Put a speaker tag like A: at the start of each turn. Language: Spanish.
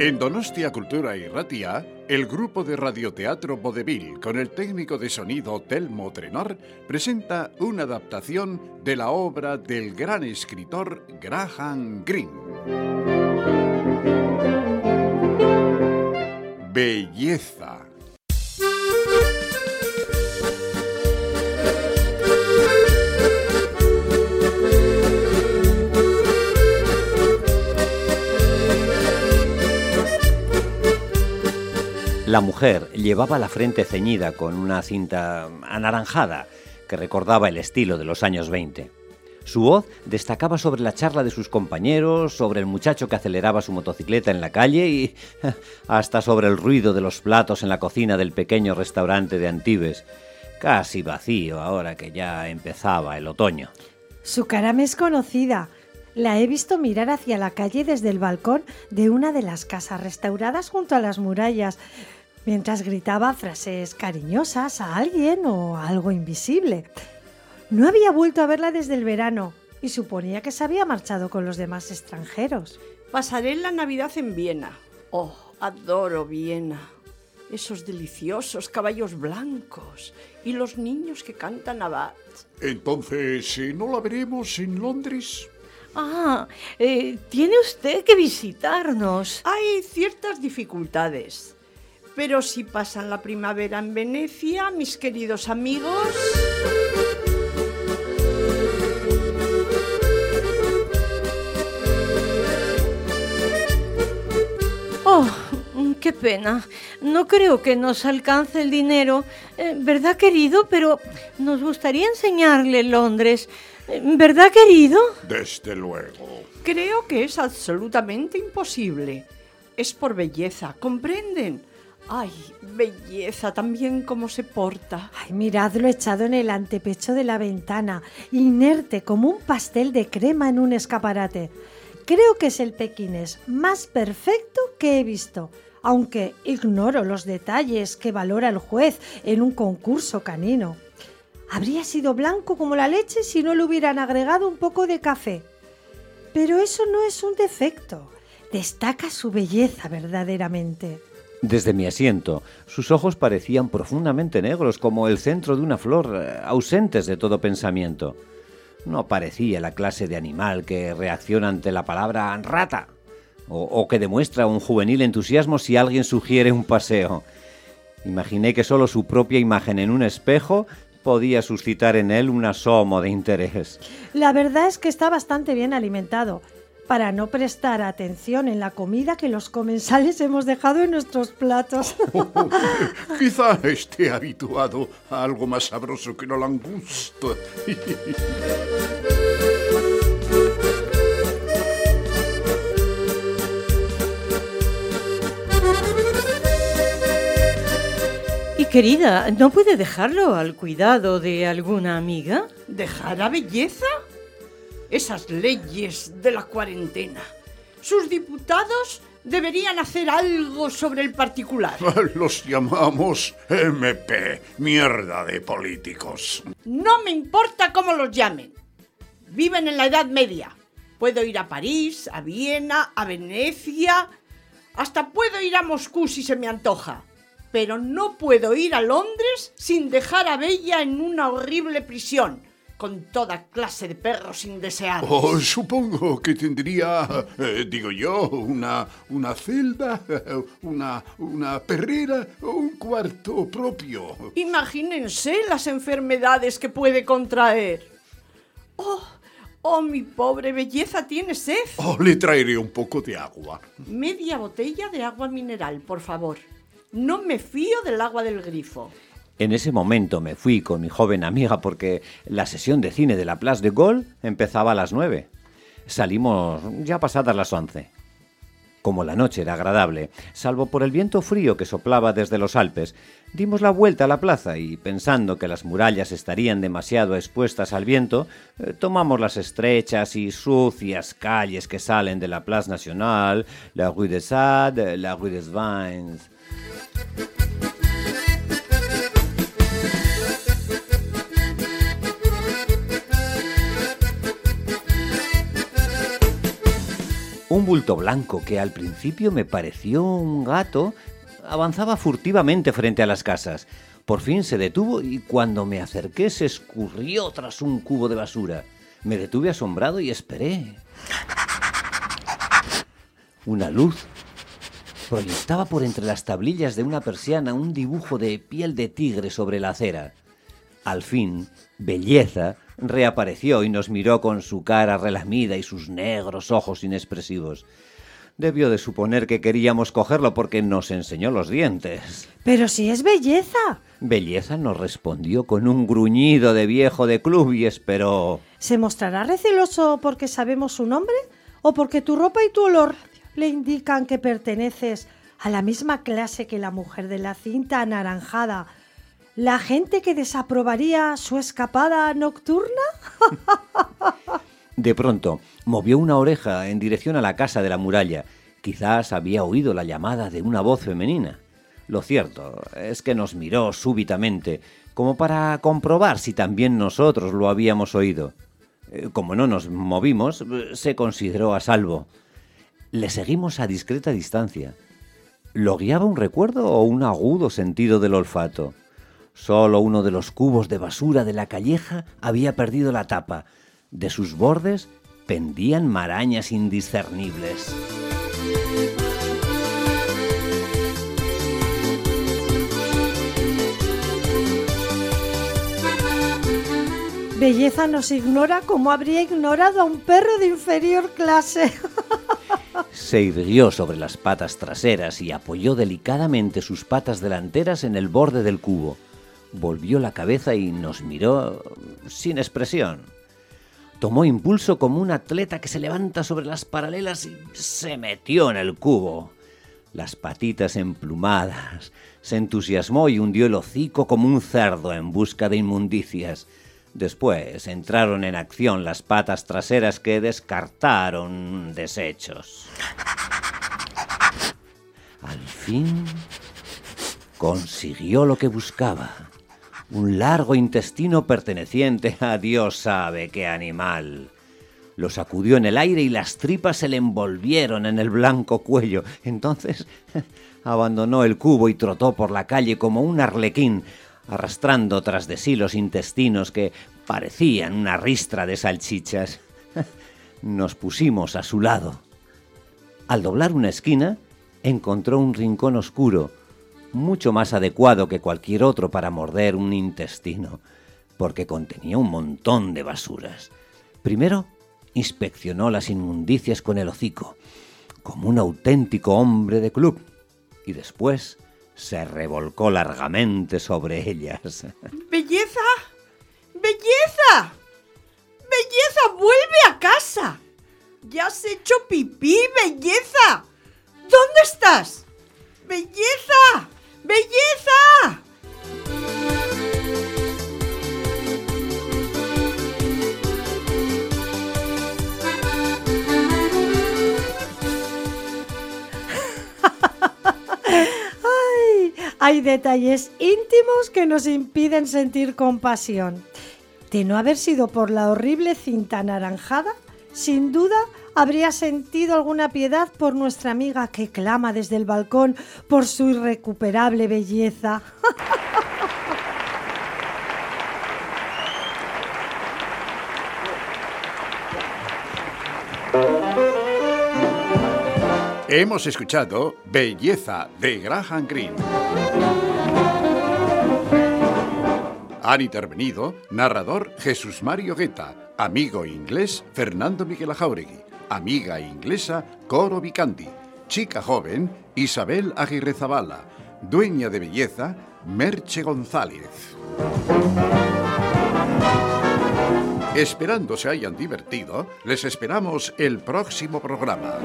A: En Donostia Cultura y Ratia, el grupo de radioteatro Vodevil con el técnico de sonido Telmo Trenor presenta una adaptación de la obra del gran escritor Graham Greene. Belleza.
B: La mujer llevaba la frente ceñida con una cinta anaranjada que recordaba el estilo de los años 20. Su voz destacaba sobre la charla de sus compañeros, sobre el muchacho que aceleraba su motocicleta en la calle y hasta sobre el ruido de los platos en la cocina del pequeño restaurante de Antibes, casi vacío ahora que ya empezaba el otoño.
C: Su cara me es conocida. La he visto mirar hacia la calle desde el balcón de una de las casas restauradas junto a las murallas mientras gritaba frases cariñosas a alguien o a algo invisible. No había vuelto a verla desde el verano y suponía que se había marchado con los demás extranjeros.
D: Pasaré la Navidad en Viena. Oh, adoro Viena. Esos deliciosos caballos blancos y los niños que cantan a
A: Entonces, eh, ¿no la veremos en Londres?
E: Ah, eh, tiene usted que visitarnos.
D: Hay ciertas dificultades. Pero si pasan la primavera en Venecia, mis queridos amigos...
E: Oh, qué pena. No creo que nos alcance el dinero. Eh, ¿Verdad, querido? Pero nos gustaría enseñarle Londres. Eh, ¿Verdad, querido?
A: Desde luego.
D: Creo que es absolutamente imposible. Es por belleza, ¿comprenden? Ay, belleza, también cómo se porta.
C: Ay, miradlo echado en el antepecho de la ventana, inerte como un pastel de crema en un escaparate. Creo que es el pequinés más perfecto que he visto, aunque ignoro los detalles que valora el juez en un concurso canino. Habría sido blanco como la leche si no le hubieran agregado un poco de café. Pero eso no es un defecto. Destaca su belleza verdaderamente.
B: Desde mi asiento, sus ojos parecían profundamente negros, como el centro de una flor, eh, ausentes de todo pensamiento. No parecía la clase de animal que reacciona ante la palabra rata, o, o que demuestra un juvenil entusiasmo si alguien sugiere un paseo. Imaginé que solo su propia imagen en un espejo podía suscitar en él un asomo de interés.
C: La verdad es que está bastante bien alimentado para no prestar atención en la comida que los comensales hemos dejado en nuestros platos.
A: Quizá esté habituado a algo más sabroso que la langosta.
E: Y querida, ¿no puede dejarlo al cuidado de alguna amiga?
D: ¿Dejar a belleza? Esas leyes de la cuarentena. Sus diputados deberían hacer algo sobre el particular.
A: Los llamamos MP, mierda de políticos.
D: No me importa cómo los llamen. Viven en la Edad Media. Puedo ir a París, a Viena, a Venecia, hasta puedo ir a Moscú si se me antoja. Pero no puedo ir a Londres sin dejar a Bella en una horrible prisión con toda clase de perros indeseables.
A: Oh, supongo que tendría, eh, digo yo, una, una celda, una, una perrera o un cuarto propio.
D: Imagínense las enfermedades que puede contraer. Oh, oh, mi pobre belleza tiene sed.
A: Oh, le traeré un poco de agua.
D: Media botella de agua mineral, por favor. No me fío del agua del grifo.
B: En ese momento me fui con mi joven amiga porque la sesión de cine de la Place de Gaulle empezaba a las nueve. Salimos ya pasadas las once. Como la noche era agradable, salvo por el viento frío que soplaba desde los Alpes, dimos la vuelta a la plaza y, pensando que las murallas estarían demasiado expuestas al viento, eh, tomamos las estrechas y sucias calles que salen de la Place Nationale, la Rue des Sades, la Rue des Vins. Un bulto blanco que al principio me pareció un gato avanzaba furtivamente frente a las casas. Por fin se detuvo y cuando me acerqué se escurrió tras un cubo de basura. Me detuve asombrado y esperé. Una luz proyectaba por entre las tablillas de una persiana un dibujo de piel de tigre sobre la acera. Al fin, Belleza reapareció y nos miró con su cara relamida y sus negros ojos inexpresivos. Debió de suponer que queríamos cogerlo porque nos enseñó los dientes.
C: Pero si es belleza.
B: Belleza nos respondió con un gruñido de viejo de club y esperó.
C: ¿Se mostrará receloso porque sabemos su nombre? ¿O porque tu ropa y tu olor le indican que perteneces a la misma clase que la mujer de la cinta anaranjada? ¿La gente que desaprobaría su escapada nocturna?
B: De pronto, movió una oreja en dirección a la casa de la muralla. Quizás había oído la llamada de una voz femenina. Lo cierto es que nos miró súbitamente, como para comprobar si también nosotros lo habíamos oído. Eh, como no nos movimos, se consideró a salvo. Le seguimos a discreta distancia. ¿Lo guiaba un recuerdo o un agudo sentido del olfato? Solo uno de los cubos de basura de la calleja había perdido la tapa. De sus bordes pendían marañas indiscernibles.
C: Belleza nos ignora como habría ignorado a un perro de inferior clase.
B: Se irguió sobre las patas traseras y apoyó delicadamente sus patas delanteras en el borde del cubo. Volvió la cabeza y nos miró sin expresión. Tomó impulso como un atleta que se levanta sobre las paralelas y se metió en el cubo. Las patitas emplumadas. Se entusiasmó y hundió el hocico como un cerdo en busca de inmundicias. Después entraron en acción las patas traseras que descartaron desechos. Al fin consiguió lo que buscaba. Un largo intestino perteneciente a Dios sabe qué animal. Lo sacudió en el aire y las tripas se le envolvieron en el blanco cuello. Entonces abandonó el cubo y trotó por la calle como un arlequín, arrastrando tras de sí los intestinos que parecían una ristra de salchichas. Nos pusimos a su lado. Al doblar una esquina, encontró un rincón oscuro, mucho más adecuado que cualquier otro para morder un intestino, porque contenía un montón de basuras. Primero, inspeccionó las inmundicias con el hocico, como un auténtico hombre de club, y después se revolcó largamente sobre ellas.
D: ¡Belleza! ¡Belleza! ¡Belleza, vuelve a casa! ¡Ya has hecho pipí, belleza! ¿Dónde estás? ¡Belleza! ¡Belleza!
C: Ay, hay detalles íntimos que nos impiden sentir compasión. De no haber sido por la horrible cinta anaranjada, sin duda habría sentido alguna piedad por nuestra amiga que clama desde el balcón por su irrecuperable belleza.
A: Hemos escuchado Belleza de Graham Greene. Han intervenido narrador Jesús Mario Guetta, amigo inglés Fernando Miguel Jauregui, amiga inglesa Coro Vicandi, chica joven Isabel Aguirre Zabala, dueña de belleza Merche González. Esperando se hayan divertido, les esperamos el próximo programa.